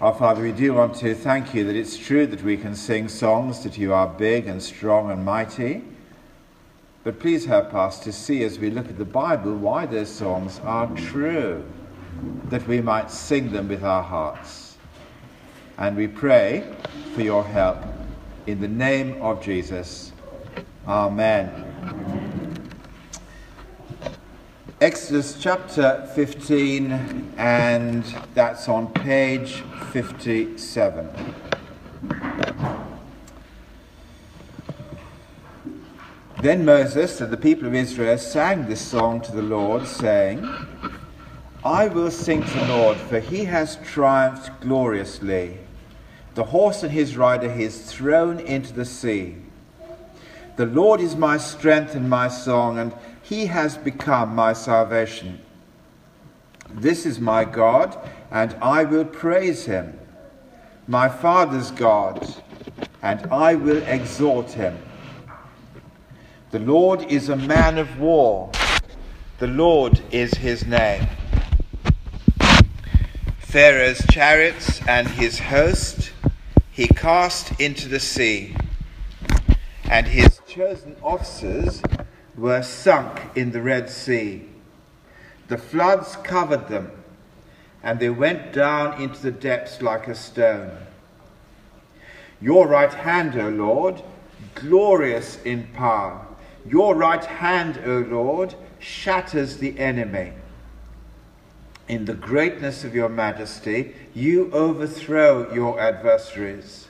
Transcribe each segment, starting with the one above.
Our Father, we do want to thank you that it's true that we can sing songs that you are big and strong and mighty. But please help us to see as we look at the Bible why those songs are true, that we might sing them with our hearts. And we pray for your help in the name of Jesus. Amen. Exodus chapter 15, and that's on page 57. Then Moses and the people of Israel sang this song to the Lord, saying, I will sing to the Lord, for he has triumphed gloriously. The horse and his rider he is thrown into the sea. The Lord is my strength and my song, and he has become my salvation. This is my God, and I will praise him, my Father's God, and I will exalt him. The Lord is a man of war, the Lord is his name. Pharaoh's chariots and his host he cast into the sea, and his chosen officers were sunk in the Red Sea. The floods covered them, and they went down into the depths like a stone. Your right hand, O Lord, glorious in power. Your right hand, O Lord, shatters the enemy. In the greatness of your majesty, you overthrow your adversaries.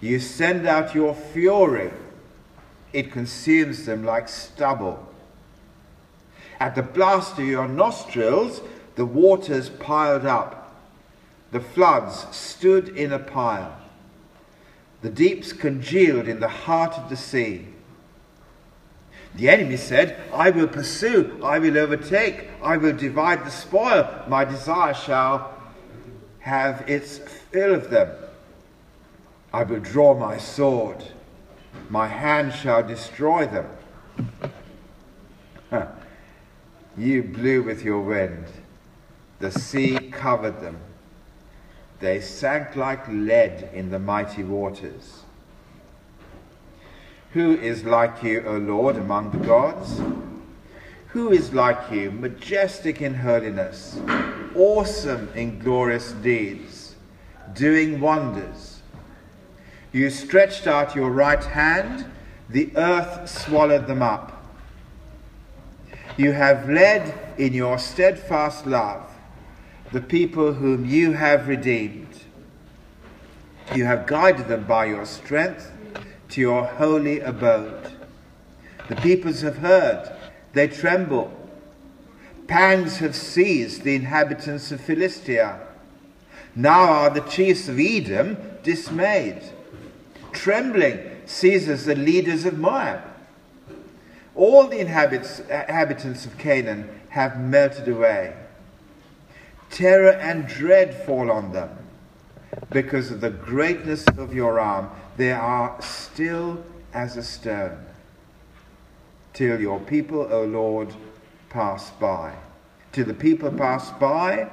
You send out your fury it consumes them like stubble. At the blast of your nostrils, the waters piled up. The floods stood in a pile. The deeps congealed in the heart of the sea. The enemy said, I will pursue, I will overtake, I will divide the spoil. My desire shall have its fill of them. I will draw my sword my hand shall destroy them. you blew with your wind. The sea covered them. They sank like lead in the mighty waters. Who is like you, O Lord, among the gods? Who is like you, majestic in holiness, awesome in glorious deeds, doing wonders? You stretched out your right hand, the earth swallowed them up. You have led in your steadfast love the people whom you have redeemed. You have guided them by your strength to your holy abode. The peoples have heard, they tremble. Pangs have seized the inhabitants of Philistia. Now are the chiefs of Edom dismayed trembling seizes the leaders of Moab. All the inhabitants of Canaan have melted away. Terror and dread fall on them. Because of the greatness of your arm, they are still as a stone. Till your people, O Lord, pass by. Till the people pass by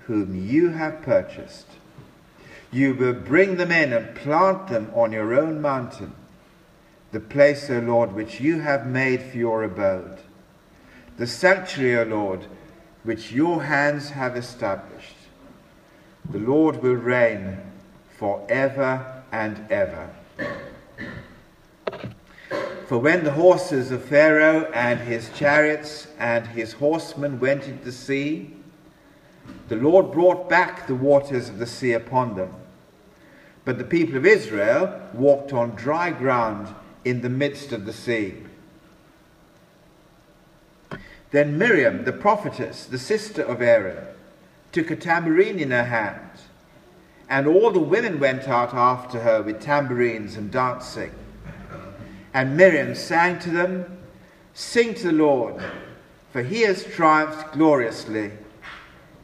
whom you have purchased. You will bring them in and plant them on your own mountain, the place, O Lord, which you have made for your abode, the sanctuary, O Lord, which your hands have established. The Lord will reign for ever and ever. For when the horses of Pharaoh and his chariots and his horsemen went into the sea, the Lord brought back the waters of the sea upon them. But the people of Israel walked on dry ground in the midst of the sea. Then Miriam, the prophetess, the sister of Aaron, took a tambourine in her hand, and all the women went out after her with tambourines and dancing. And Miriam sang to them, Sing to the Lord, for he has triumphed gloriously.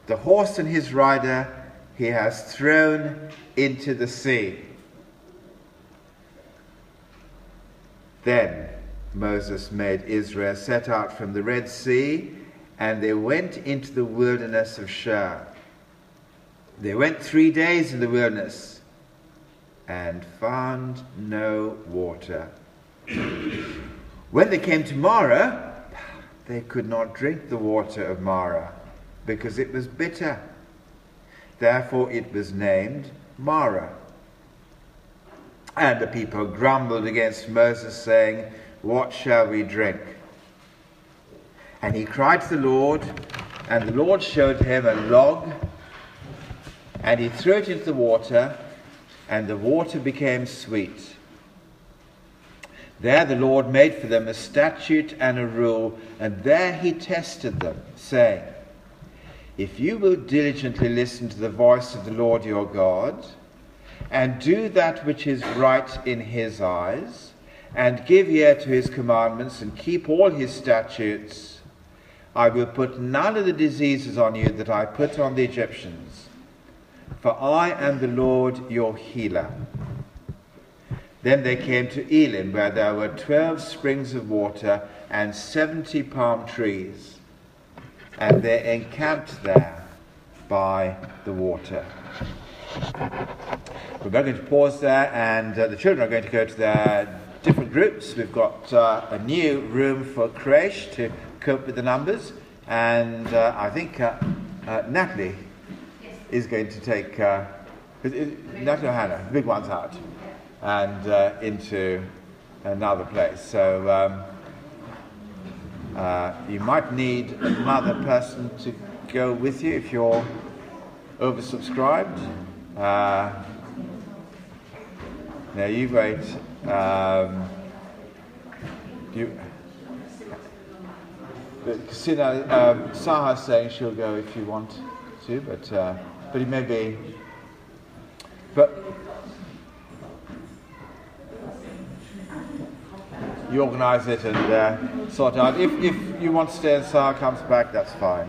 The horse and his rider he has thrown into the sea. Then Moses made Israel set out from the Red Sea, and they went into the wilderness of Shur. They went three days in the wilderness and found no water. When they came to Marah, they could not drink the water of Marah because it was bitter. Therefore it was named Marah. And the people grumbled against Moses, saying, What shall we drink? And he cried to the Lord, and the Lord showed him a log, and he threw it into the water, and the water became sweet. There the Lord made for them a statute and a rule, and there he tested them, saying, If you will diligently listen to the voice of the Lord your God, and do that which is right in his eyes, and give ear to his commandments, and keep all his statutes, I will put none of the diseases on you that I put on the Egyptians, for I am the Lord your healer. Then they came to Elim, where there were twelve springs of water and seventy palm trees, and they're encamped there by the water. We're going to pause there, and uh, the children are going to go to their different groups. We've got uh, a new room for creche to cope with the numbers, and uh, I think uh, uh, Natalie yes. is going to take uh, Natalie or Hannah, the big ones out and uh, into another place. So um, uh, you might need another person to go with you if you're oversubscribed. Uh, now you wait. Um, you, Casino, um, Saha's saying she'll go if you want to, but uh, but it may be. But you organise it and uh, sort out. If, if you want to stay and Sarah comes back, that's fine.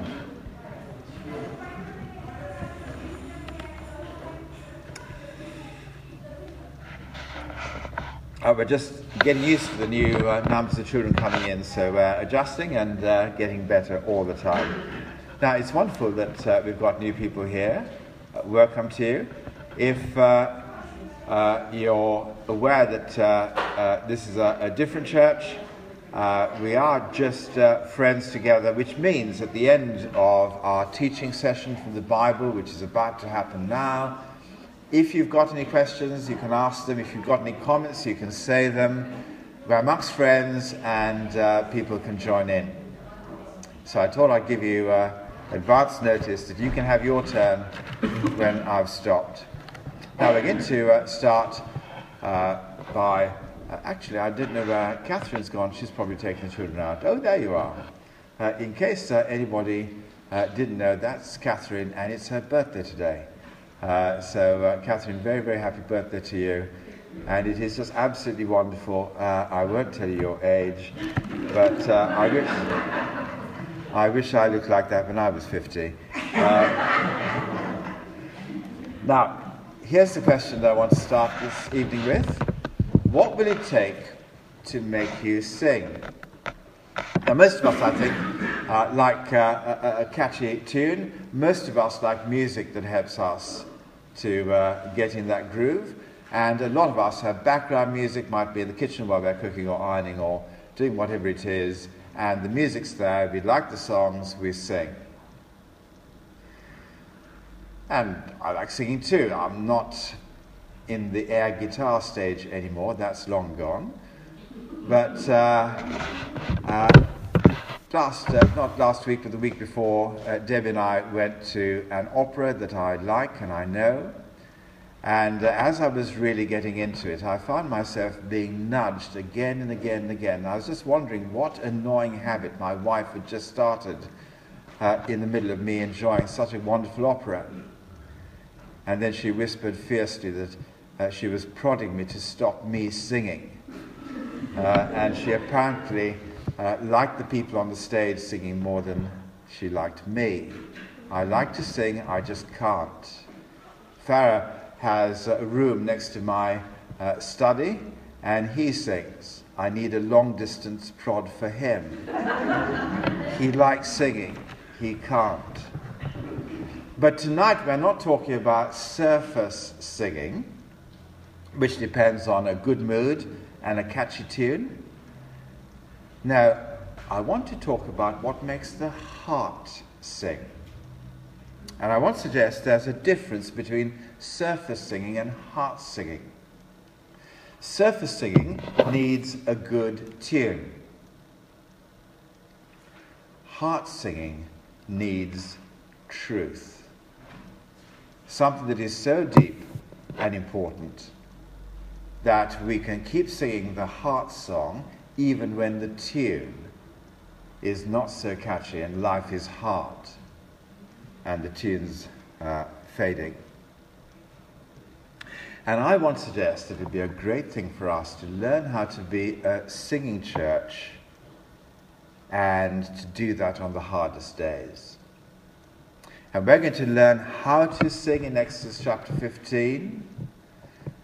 Uh, we're just getting used to the new uh, numbers of children coming in, so uh, adjusting and uh, getting better all the time. Now, it's wonderful that uh, we've got new people here. Welcome to you. If you're aware that uh, uh, this is a, a different church. Uh, we are just uh, friends together, which means at the end of our teaching session from the Bible, which is about to happen now, if you've got any questions, you can ask them. If you've got any comments, you can say them. We're amongst friends, and uh, people can join in. So I thought I'd give you uh, advance notice that you can have your turn when I've stopped. Now we're going to start uh, by, uh, actually, I didn't know where Catherine's gone. She's probably taken the children out. Oh, there you are. Uh, in case uh, anybody uh, didn't know, that's Catherine, and it's her birthday today. Uh, so, Catherine, very, very happy birthday to you. And it is just absolutely wonderful. I won't tell you your age, but I wish. I wish I looked like that when I was 50. now, here's the question that I want to start this evening with What will it take to make you sing? Now, most of us, I think, uh, like uh, a, a, catchy tune. Most of us like music that helps us to uh, get in that groove. And a lot of us have background music, might be in the kitchen while we're cooking or ironing or doing whatever it is. And the music's there, we like the songs, we sing. And I like singing too. I'm not in the air guitar stage anymore, that's long gone. But uh, uh, last, uh, not last week, but the week before, uh, Debbie and I went to an opera that I like and I know. And uh, as I was really getting into it, I found myself being nudged again and again and again. I was just wondering what annoying habit my wife had just started uh, in the middle of me enjoying such a wonderful opera. And then she whispered fiercely that uh, she was prodding me to stop me singing. Uh, and she apparently uh, liked the people on the stage singing more than she liked me. I like to sing, I just can't. Farah has a room next to my uh, study, and he sings. I need a long distance prod for him. he likes singing, he can't. But tonight we're not talking about surface singing, which depends on a good mood and a catchy tune. Now, I want to talk about what makes the heart sing. And I want to suggest there's a difference between surface singing and heart singing. Surface singing needs a good tune. Heart singing needs truth. Something that is so deep and important that we can keep singing the heart song even when the tune is not so catchy and life is hard and the tune's uh, fading. And I want to suggest that it would be a great thing for us to learn how to be a singing church and to do that on the hardest days. And we're going to learn how to sing in Exodus chapter 15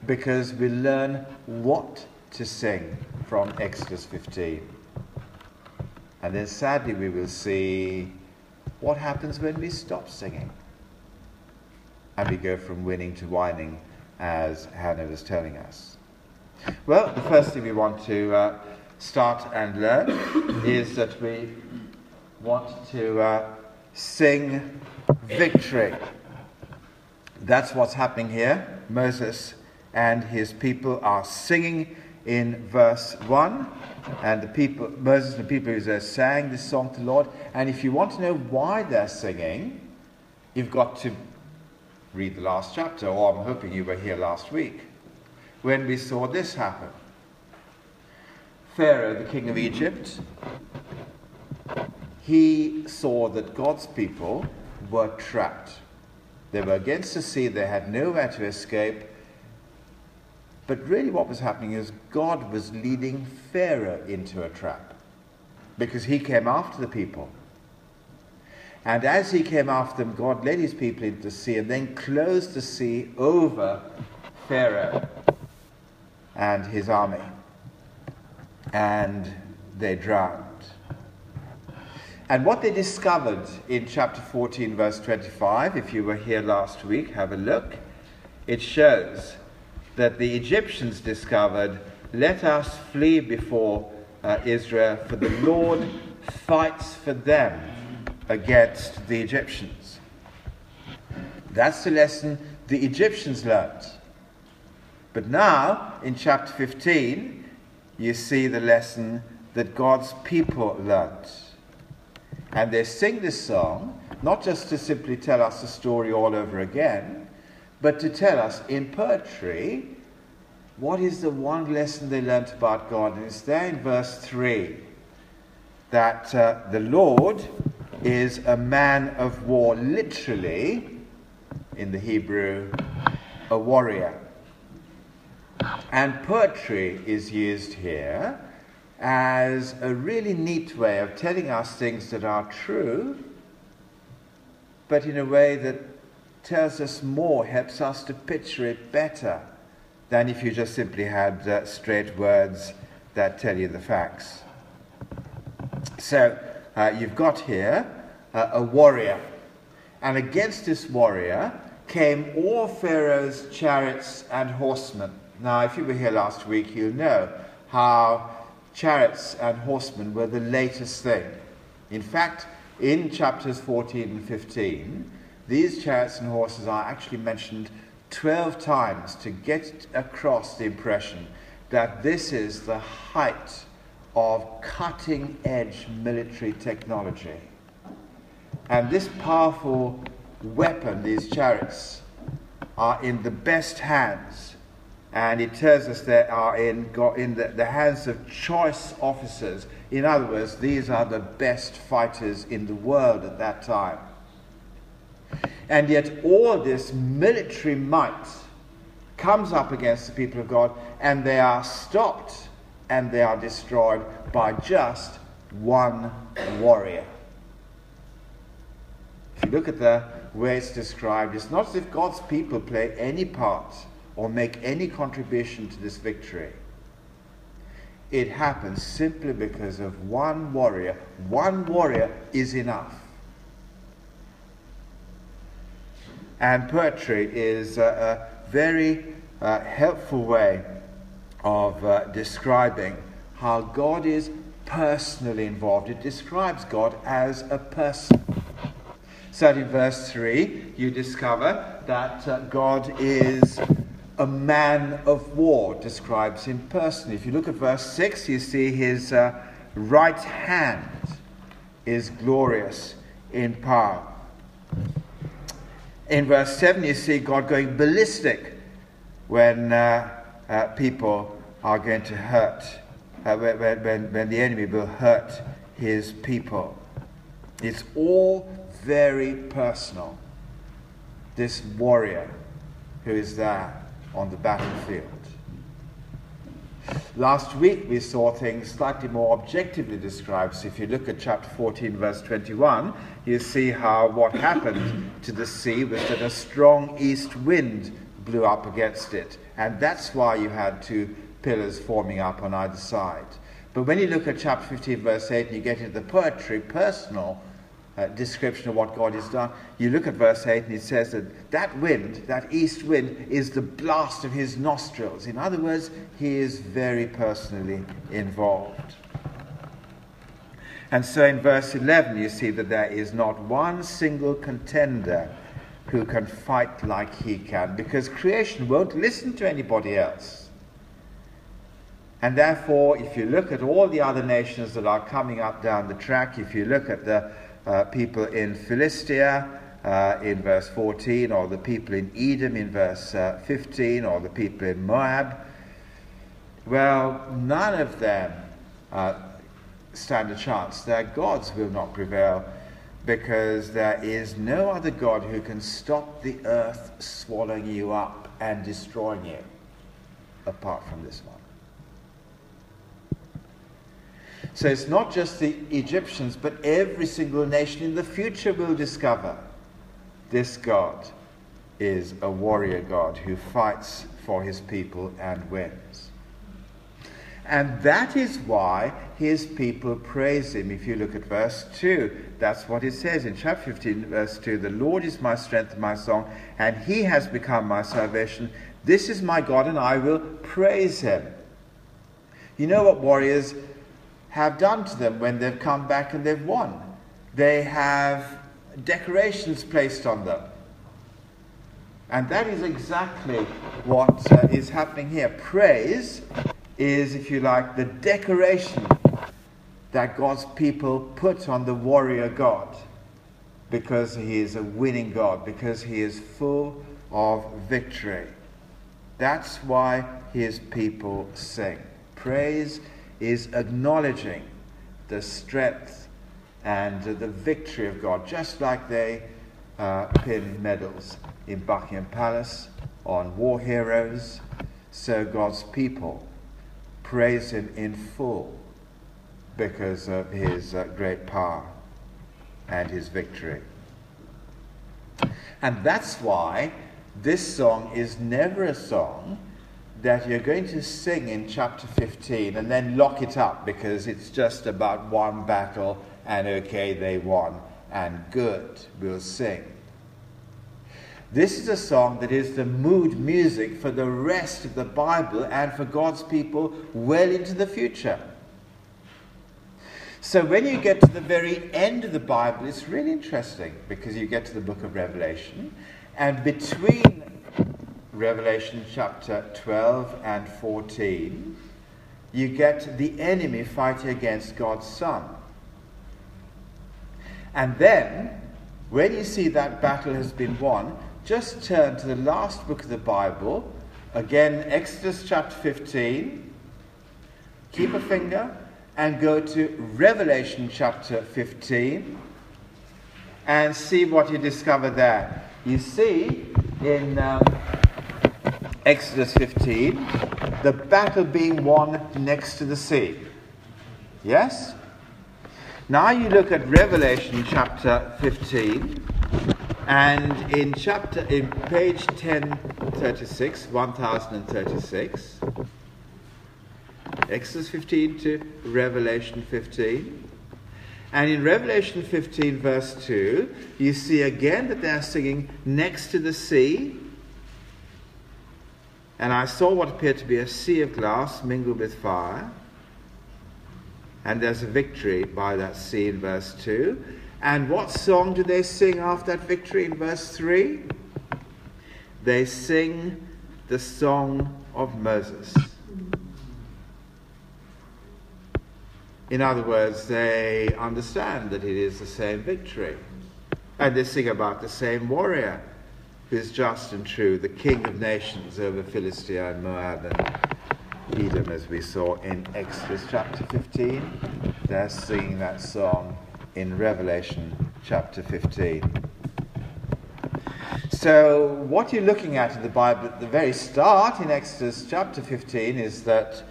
because we learn what to sing from Exodus 15. And then sadly, we will see what happens when we stop singing. And we go from winning to whining, as Hannah was telling us. Well, the first thing we want to uh, start and learn is that we want to uh, sing victory. That's what's happening here. Moses and his people are singing in verse 1. And the people, Moses and the people Israel sang this song to the Lord. And if you want to know why they're singing, you've got to read the last chapter, or I'm hoping you were here last week, when we saw this happen. Pharaoh, the king of Egypt, he saw that God's people were trapped. They were against the sea, they had nowhere to escape, but really, what was happening is God was leading Pharaoh into a trap because he came after the people. And as he came after them, God led his people into the sea and then closed the sea over Pharaoh and his army. And they drowned. And what they discovered in chapter 14, verse 25, if you were here last week, have a look. It shows that the Egyptians discovered, let us flee before uh, Israel, for the Lord fights for them against the Egyptians. That's the lesson the Egyptians learnt. But now, in chapter 15, you see the lesson that God's people learnt. And they sing this song not just to simply tell us the story all over again, but to tell us in poetry what is the one lesson they learnt about God. And it's there in verse 3 that uh, the Lord is a man of war, literally, in the Hebrew, a warrior. And poetry is used here as a really neat way of telling us things that are true, but in a way that tells us more, helps us to picture it better than if you just simply had uh, straight words that tell you the facts. So uh, you've got here uh, a warrior, and against this warrior came all Pharaoh's chariots and horsemen. Now, if you were here last week, you'll know how chariots and horsemen were the latest thing. In fact, in chapters 14 and 15, these chariots and horses are actually mentioned 12 times to get across the impression that this is the height of cutting edge military technology. And this powerful weapon, these chariots, are in the best hands. And it tells us they are in, in the, the hands of choice officers. In other words, these are the best fighters in the world at that time. And yet, all this military might comes up against the people of God, and they are stopped and they are destroyed by just one warrior. If you look at the way it's described, it's not as if God's people play any part or make any contribution to this victory. It happens simply because of one warrior. One warrior is enough. And poetry is a, a very uh, helpful way of uh, describing how God is personally involved. It describes God as a person. So in verse 3, you discover that uh, God is a man of war, describes him personally. If you look at verse 6, you see his uh, right hand is glorious in power. In verse 7, you see God going ballistic when uh, uh, people are going to hurt, uh, when, when, when the enemy will hurt his people. It's all very personal. This warrior who is there on the battlefield. Last week we saw things slightly more objectively described. So if you look at chapter 14, verse 21, you see how what happened to the sea was that a strong east wind blew up against it. And that's why you had two pillars forming up on either side. But when you look at chapter 15, verse 8, and you get into the poetry, personal uh, description of what God has done, you look at verse 8 and it says that that wind, that east wind, is the blast of his nostrils. In other words, he is very personally involved. And so in verse 11, you see that there is not one single contender who can fight like he can, because creation won't listen to anybody else. And therefore, if you look at all the other nations that are coming up down the track, if you look at the uh, people in Philistia uh, in verse 14, or the people in Edom in verse uh, 15, or the people in Moab. Well, none of them uh, stand a chance. Their gods will not prevail because there is no other God who can stop the earth swallowing you up and destroying you apart from this one. So it's not just the Egyptians, but every single nation in the future will discover this God is a warrior God who fights for his people and wins. And that is why his people praise him. If you look at verse 2, that's what it says in chapter 15, verse 2 The Lord is my strength and my song, and he has become my salvation. This is my God, and I will praise him. You know what warriors have done to them when they've come back and they've won. They have decorations placed on them. And that is exactly what uh, is happening here. Praise is, if you like, the decoration that God's people put on the warrior God because he is a winning God, because he is full of victory. That's why his people sing. Praise is acknowledging the strength and the victory of God, just like they uh, pin medals in Buckingham Palace on war heroes, so God's people praise Him in full because of His uh, great power and His victory. And that's why this song is never a song that you're going to sing in chapter 15 and then lock it up because it's just about one battle and okay, they won and good, we'll sing. This is a song that is the mood music for the rest of the Bible and for God's people well into the future. So when you get to the very end of the Bible, it's really interesting because you get to the book of Revelation, and between Revelation chapter 12 and 14, you get the enemy fighting against God's Son. And then, when you see that battle has been won, just turn to the last book of the Bible, again, Exodus chapter 15. Keep a finger and go to Revelation chapter 15 and see what you discover there. You see in um, Exodus 15, the battle being won next to the sea. Yes? Now you look at Revelation chapter 15, and in chapter in page 1036, 1036, Exodus 15 to Revelation 15. And in Revelation 15, verse 2, you see again that they're singing next to the sea. And I saw what appeared to be a sea of glass mingled with fire. And there's a victory by that sea in verse 2. And what song do they sing after that victory in verse 3? They sing the song of Moses. In other words, they understand that it is the same victory. And they sing about the same warrior who is just and true, the king of nations over Philistia and Moab and Edom, as we saw in Exodus chapter 15. They're singing that song in Revelation chapter 15. So, what you're looking at in the Bible at the very start in Exodus chapter 15 is that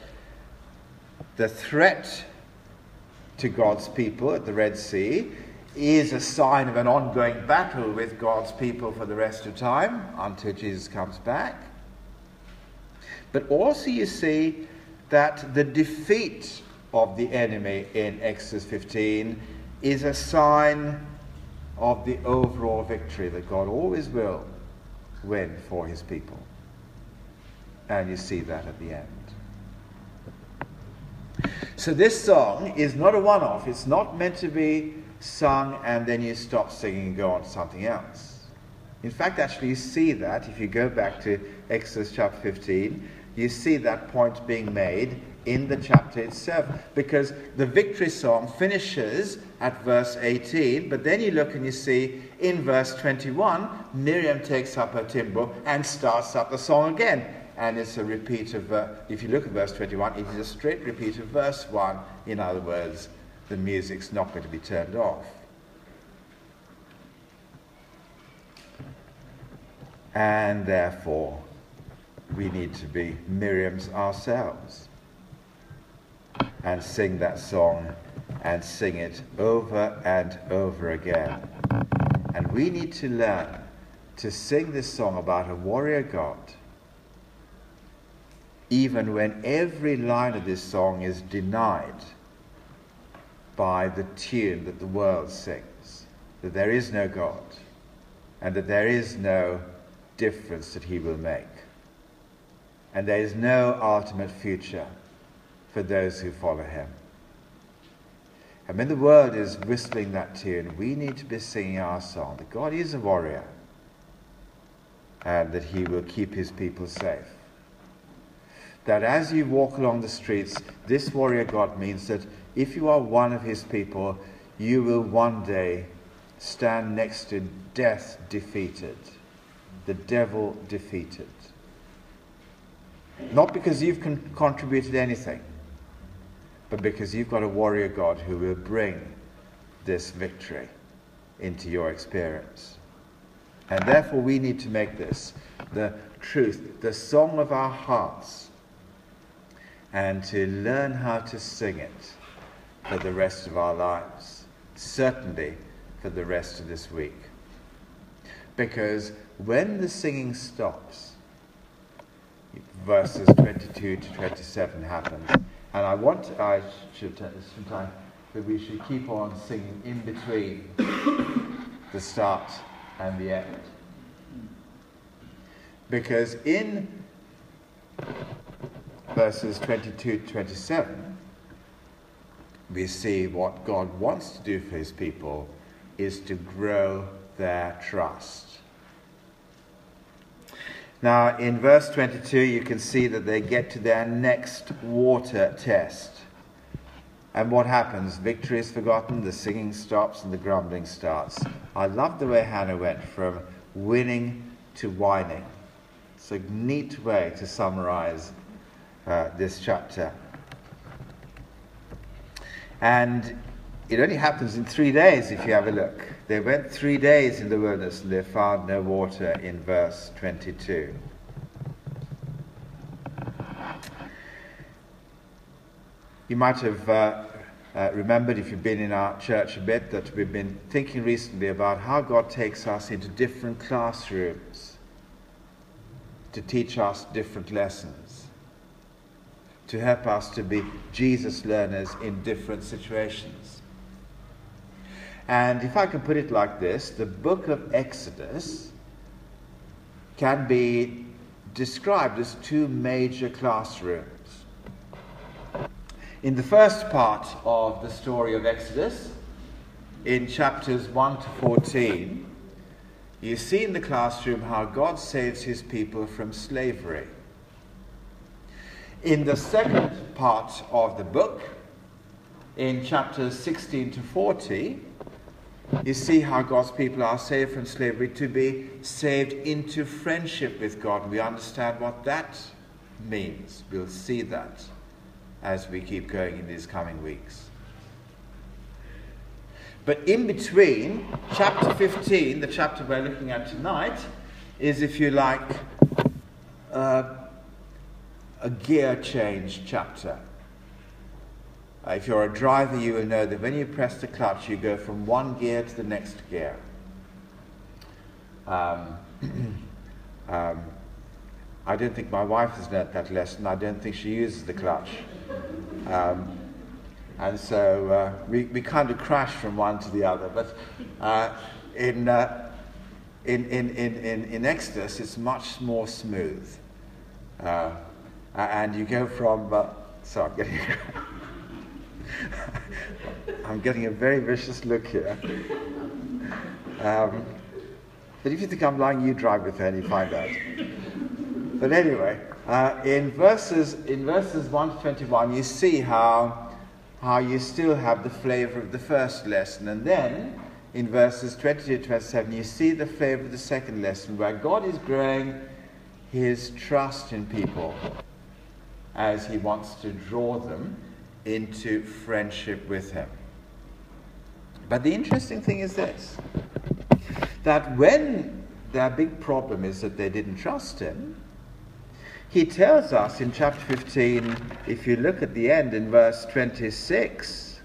the threat to God's people at the Red Sea is a sign of an ongoing battle with God's people for the rest of time until Jesus comes back. But also, you see that the defeat of the enemy in Exodus 15 is a sign of the overall victory that God always will win for his people. And you see that at the end. So this song is not a one off. It's not meant to be sung and then you stop singing and go on to something else. In fact, actually, you see that if you go back to Exodus chapter 15, you see that point being made in the chapter itself because the victory song finishes at verse 18, but then you look and you see in verse 21, Miriam takes up her timbrel and starts up the song again and it's a repeat of, uh, if you look at verse 21, it is a straight repeat of verse 1. In other words, the music's not going to be turned off. And therefore, we need to be Miriam's ourselves and sing that song and sing it over and over again. And we need to learn to sing this song about a warrior God even when every line of this song is denied by the tune that the world sings, that there is no God, and that there is no difference that He will make, and there is no ultimate future for those who follow Him. And when the world is whistling that tune, we need to be singing our song that God is a warrior and that He will keep His people safe that as you walk along the streets, this warrior God means that if you are one of his people, you will one day stand next to death defeated, the devil defeated. Not because you've con- contributed anything, but because you've got a warrior God who will bring this victory into your experience. And therefore, we need to make this the truth, the song of our hearts and to learn how to sing it for the rest of our lives, certainly for the rest of this week. Because when the singing stops, verses 22 to 27 happens, and I want, I should take some time, that we should keep on singing in between the start and the end. Because in verses 22 to 27, we see what God wants to do for his people is to grow their trust. Now, in verse 22, you can see that they get to their next water test. And what happens? Victory is forgotten, the singing stops, and the grumbling starts. I love the way Hannah went from winning to whining. It's a neat way to summarize uh, this chapter. And it only happens in three days if you have a look. They went three days in the wilderness and they found no water in verse 22. You might have uh, uh, remembered, if you've been in our church a bit, that we've been thinking recently about how God takes us into different classrooms to teach us different lessons to help us to be Jesus learners in different situations. And if I can put it like this, the book of Exodus can be described as two major classrooms. In the first part of the story of Exodus, in chapters 1 to 14, you see in the classroom how God saves his people from slavery. In the second part of the book, in chapters 16 to 40, you see how God's people are saved from slavery to be saved into friendship with God. We understand what that means. We'll see that as we keep going in these coming weeks. But in between, chapter 15, the chapter we're looking at tonight, is, if you like, uh, a gear change chapter. Uh, if you're a driver, you will know that when you press the clutch, you go from one gear to the next gear. Um, um, I don't think my wife has learnt that lesson. I don't think she uses the clutch. Um, and so uh, we, we kind of crash from one to the other. But uh, in, uh, in, in, in, in, in Exodus, it's much more smooth. Uh, and you go from, uh, sorry, I'm getting, I'm getting a very vicious look here. Um, but if you think I'm lying, you drive with her and you find out. But anyway, uh, in verses in verses 1 to 21, you see how how you still have the flavor of the first lesson, and then in verses 22 to 27, you see the flavor of the second lesson, where God is growing His trust in people as He wants to draw them into friendship with Him. But the interesting thing is this that when their big problem is that they didn't trust Him, He tells us in chapter 15, if you look at the end in verse 26,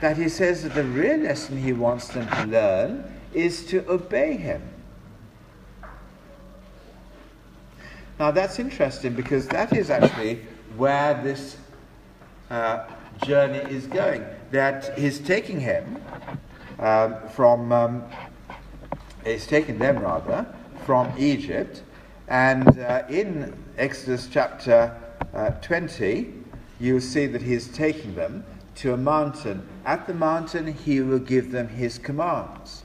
that He says that the real lesson He wants them to learn is to obey Him. Now that's interesting because that is actually where this uh, journey is going. That he's taking him um, from, um, he's taking them rather, from Egypt. And uh, in Exodus chapter uh, 20, you see that he is taking them to a mountain. At the mountain, he will give them his commands.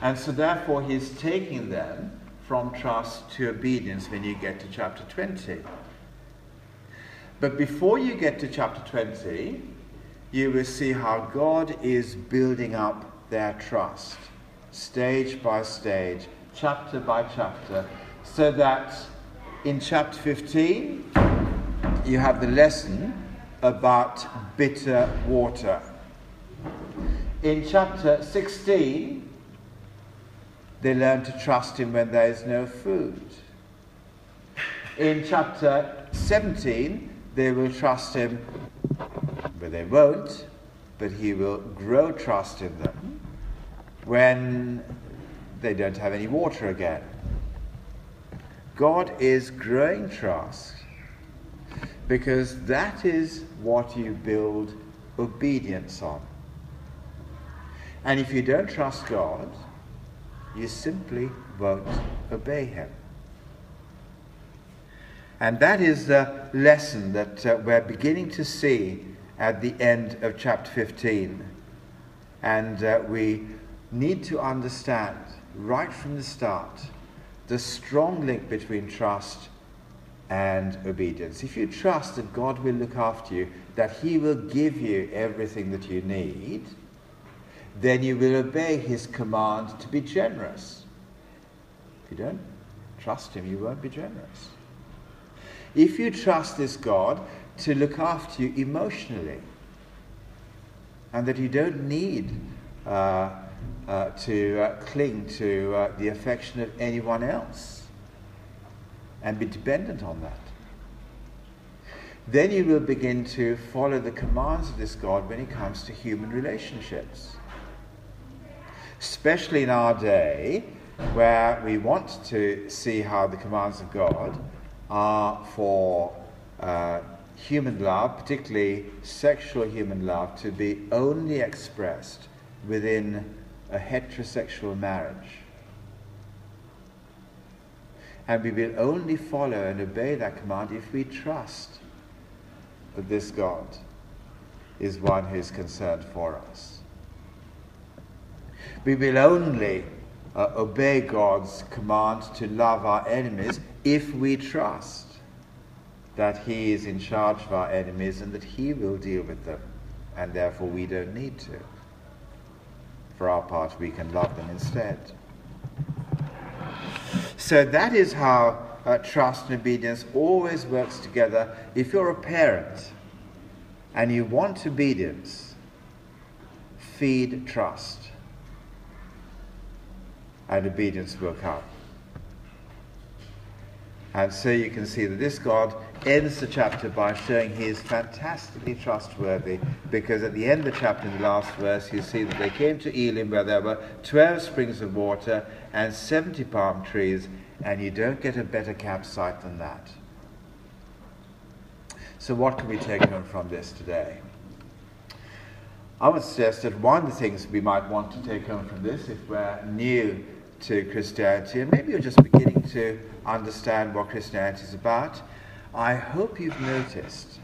And so, therefore, he's taking them from trust to obedience when you get to chapter 20. But before you get to chapter 20, you will see how God is building up their trust, stage by stage, chapter by chapter, so that in chapter 15, you have the lesson about bitter water. In chapter 16, they learn to trust him when there is no food. In chapter 17, they will trust him, but they won't, but he will grow trust in them when they don't have any water again. God is growing trust because that is what you build obedience on. And if you don't trust God, you simply won't obey him. And that is the lesson that uh, we're beginning to see at the end of chapter 15. And uh, we need to understand right from the start the strong link between trust and obedience. If you trust that God will look after you, that He will give you everything that you need, then you will obey his command to be generous. If you don't trust him, you won't be generous. If you trust this God to look after you emotionally, and that you don't need uh, uh, to uh, cling to uh, the affection of anyone else and be dependent on that. Then you will begin to follow the commands of this God when it comes to human relationships especially in our day where we want to see how the commands of God are for uh, human love, particularly sexual human love, to be only expressed within a heterosexual marriage. And we will only follow and obey that command if we trust that this God is one who is concerned for us. We will only uh, obey God's command to love our enemies if we trust that He is in charge of our enemies and that He will deal with them, and therefore we don't need to. For our part, we can love them instead. So that is how uh, trust and obedience always works together. If you're a parent and you want obedience, feed trust and obedience will come. And so you can see that this God ends the chapter by showing he is fantastically trustworthy because at the end of the chapter, in the last verse, you see that they came to Elim where there were 12 springs of water and 70 palm trees, and you don't get a better campsite than that. So, what can we take home from this today? I would suggest that one of the things we might want to take home from this, if we're new to Christianity, and maybe you're just beginning to understand what Christianity is about, I hope you've noticed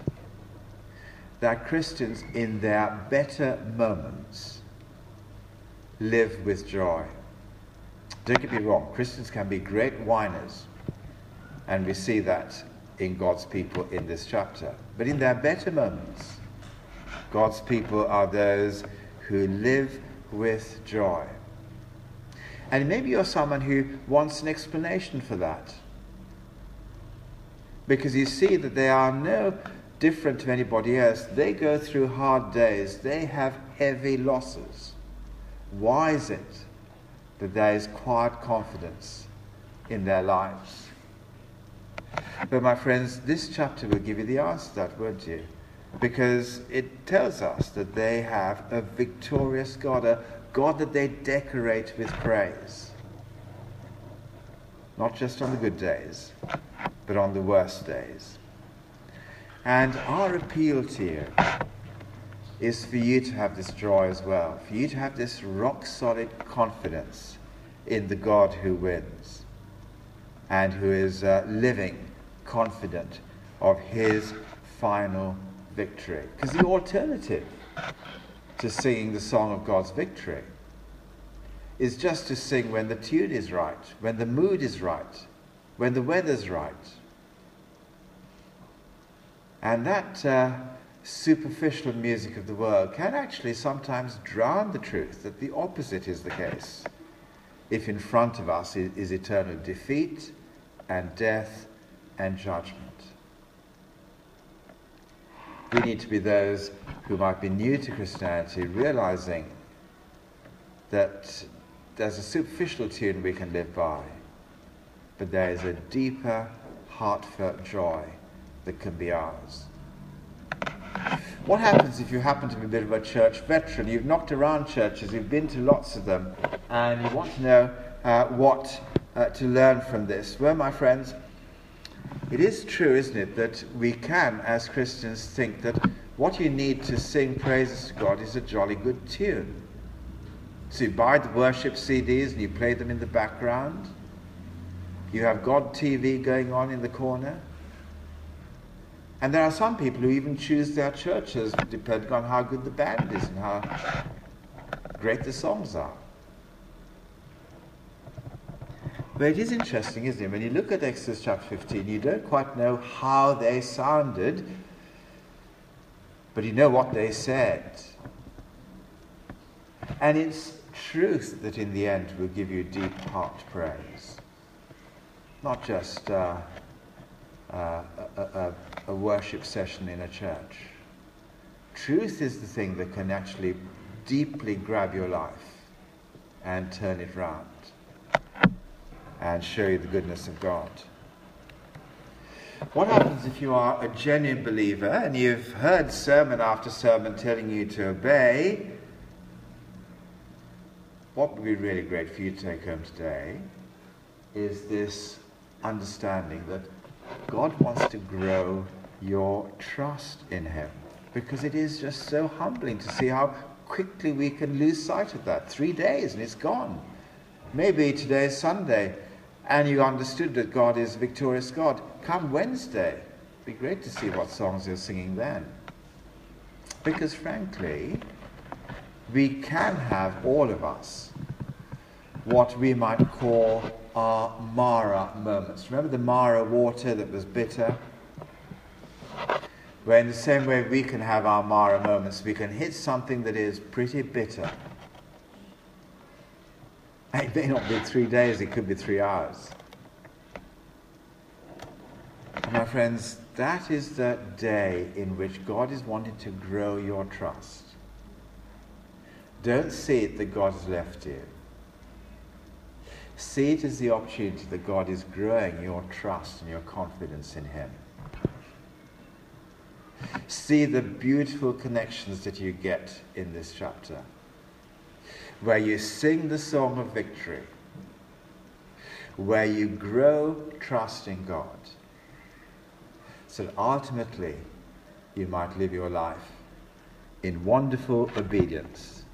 that Christians, in their better moments, live with joy. Don't get me wrong, Christians can be great whiners, and we see that in God's people in this chapter. But in their better moments, God's people are those who live with joy. And maybe you're someone who wants an explanation for that. Because you see that they are no different to anybody else. They go through hard days, they have heavy losses. Why is it that there is quiet confidence in their lives? But, my friends, this chapter will give you the answer to that, won't you? Because it tells us that they have a victorious God, a God that they decorate with praise. Not just on the good days, but on the worst days. And our appeal to you is for you to have this joy as well, for you to have this rock solid confidence in the God who wins and who is uh, living confident of his final victory. Because the alternative to singing the song of God's victory is just to sing when the tune is right, when the mood is right, when the weather's right. And that uh, superficial music of the world can actually sometimes drown the truth that the opposite is the case. If in front of us is, is eternal defeat and death and judgment. We need to be those who might be new to Christianity, realizing that there's a superficial tune we can live by, but there is a deeper, heartfelt joy that can be ours. What happens if you happen to be a bit of a church veteran? You've knocked around churches, you've been to lots of them, and you want to know uh, what uh, to learn from this? Well, my friends, it is true, isn't it, that we can, as Christians, think that what you need to sing praises to God is a jolly good tune. So you buy the worship CDs and you play them in the background. You have God TV going on in the corner. And there are some people who even choose their churches depending on how good the band is and how great the songs are. But it is interesting, isn't it? When you look at Exodus chapter 15, you don't quite know how they sounded, but you know what they said. And it's truth that in the end will give you deep heart praise. Not just uh, uh, a, a, a worship session in a church. Truth is the thing that can actually deeply grab your life and turn it round and show you the goodness of God. What happens if you are a genuine believer and you've heard sermon after sermon telling you to obey? What would be really great for you to take home today is this understanding that God wants to grow your trust in Him. Because it is just so humbling to see how quickly we can lose sight of that. Three days and it's gone. Maybe today is Sunday and you understood that God is victorious God. Come Wednesday. It'd be great to see what songs you're singing then. Because frankly, we can have all of us what we might call our Marah moments. Remember the Marah water that was bitter? Where, in the same way we can have our Marah moments, we can hit something that is pretty bitter. It may not be three days, it could be three hours. My friends, that is the day in which God is wanting to grow your trust. Don't see it that God has left you. See it as the opportunity that God is growing your trust and your confidence in Him. See the beautiful connections that you get in this chapter, where you sing the song of victory, where you grow trust in God, so that ultimately you might live your life in wonderful obedience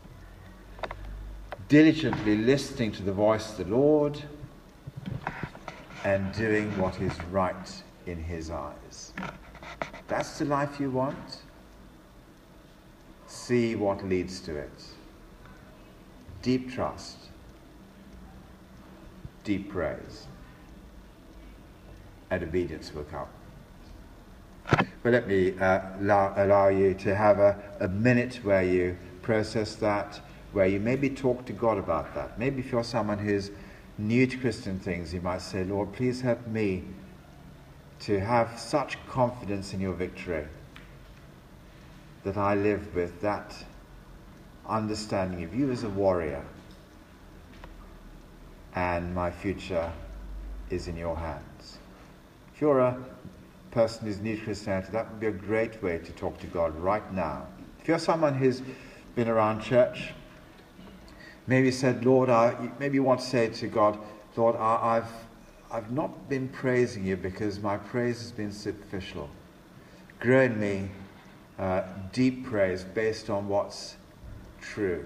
diligently listening to the voice of the Lord and doing what is right in His eyes. That's the life you want. See what leads to it. Deep trust, deep praise, and obedience will come. But let me uh, allow, allow, you to have a, a minute where you process that where you maybe talk to God about that. Maybe if you're someone who's new to Christian things, you might say, Lord, please help me to have such confidence in your victory that I live with that understanding of you as a warrior and my future is in your hands. If you're a person who's new to Christianity, that would be a great way to talk to God right now. If you're someone who's been around church maybe said, Lord, I, maybe you want to say to God, Lord, I, have I've not been praising you because my praise has been superficial. Grow in me uh, deep praise based on what's true.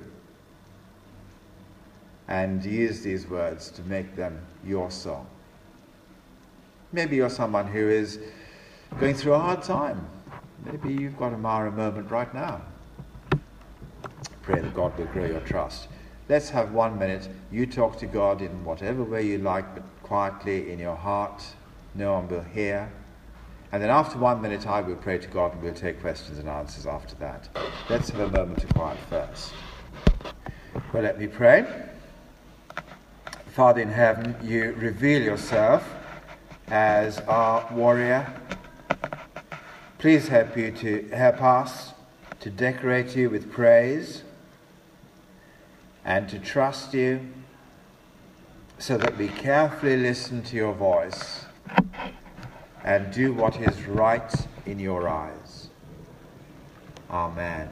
And use these words to make them your song. Maybe you're someone who is going through a hard time. Maybe you've got a Marah moment right now. Pray that God will grow your trust. Let's have one minute. You talk to God in whatever way you like, but quietly in your heart. No one will hear. And then after one minute, I will pray to God and we'll take questions and answers after that. Let's have a moment of quiet first. Well, let me pray. Father in heaven, you reveal yourself as our warrior. Please help you to help us to decorate you with praise and to trust you so that we carefully listen to your voice and do what is right in your eyes. Amen.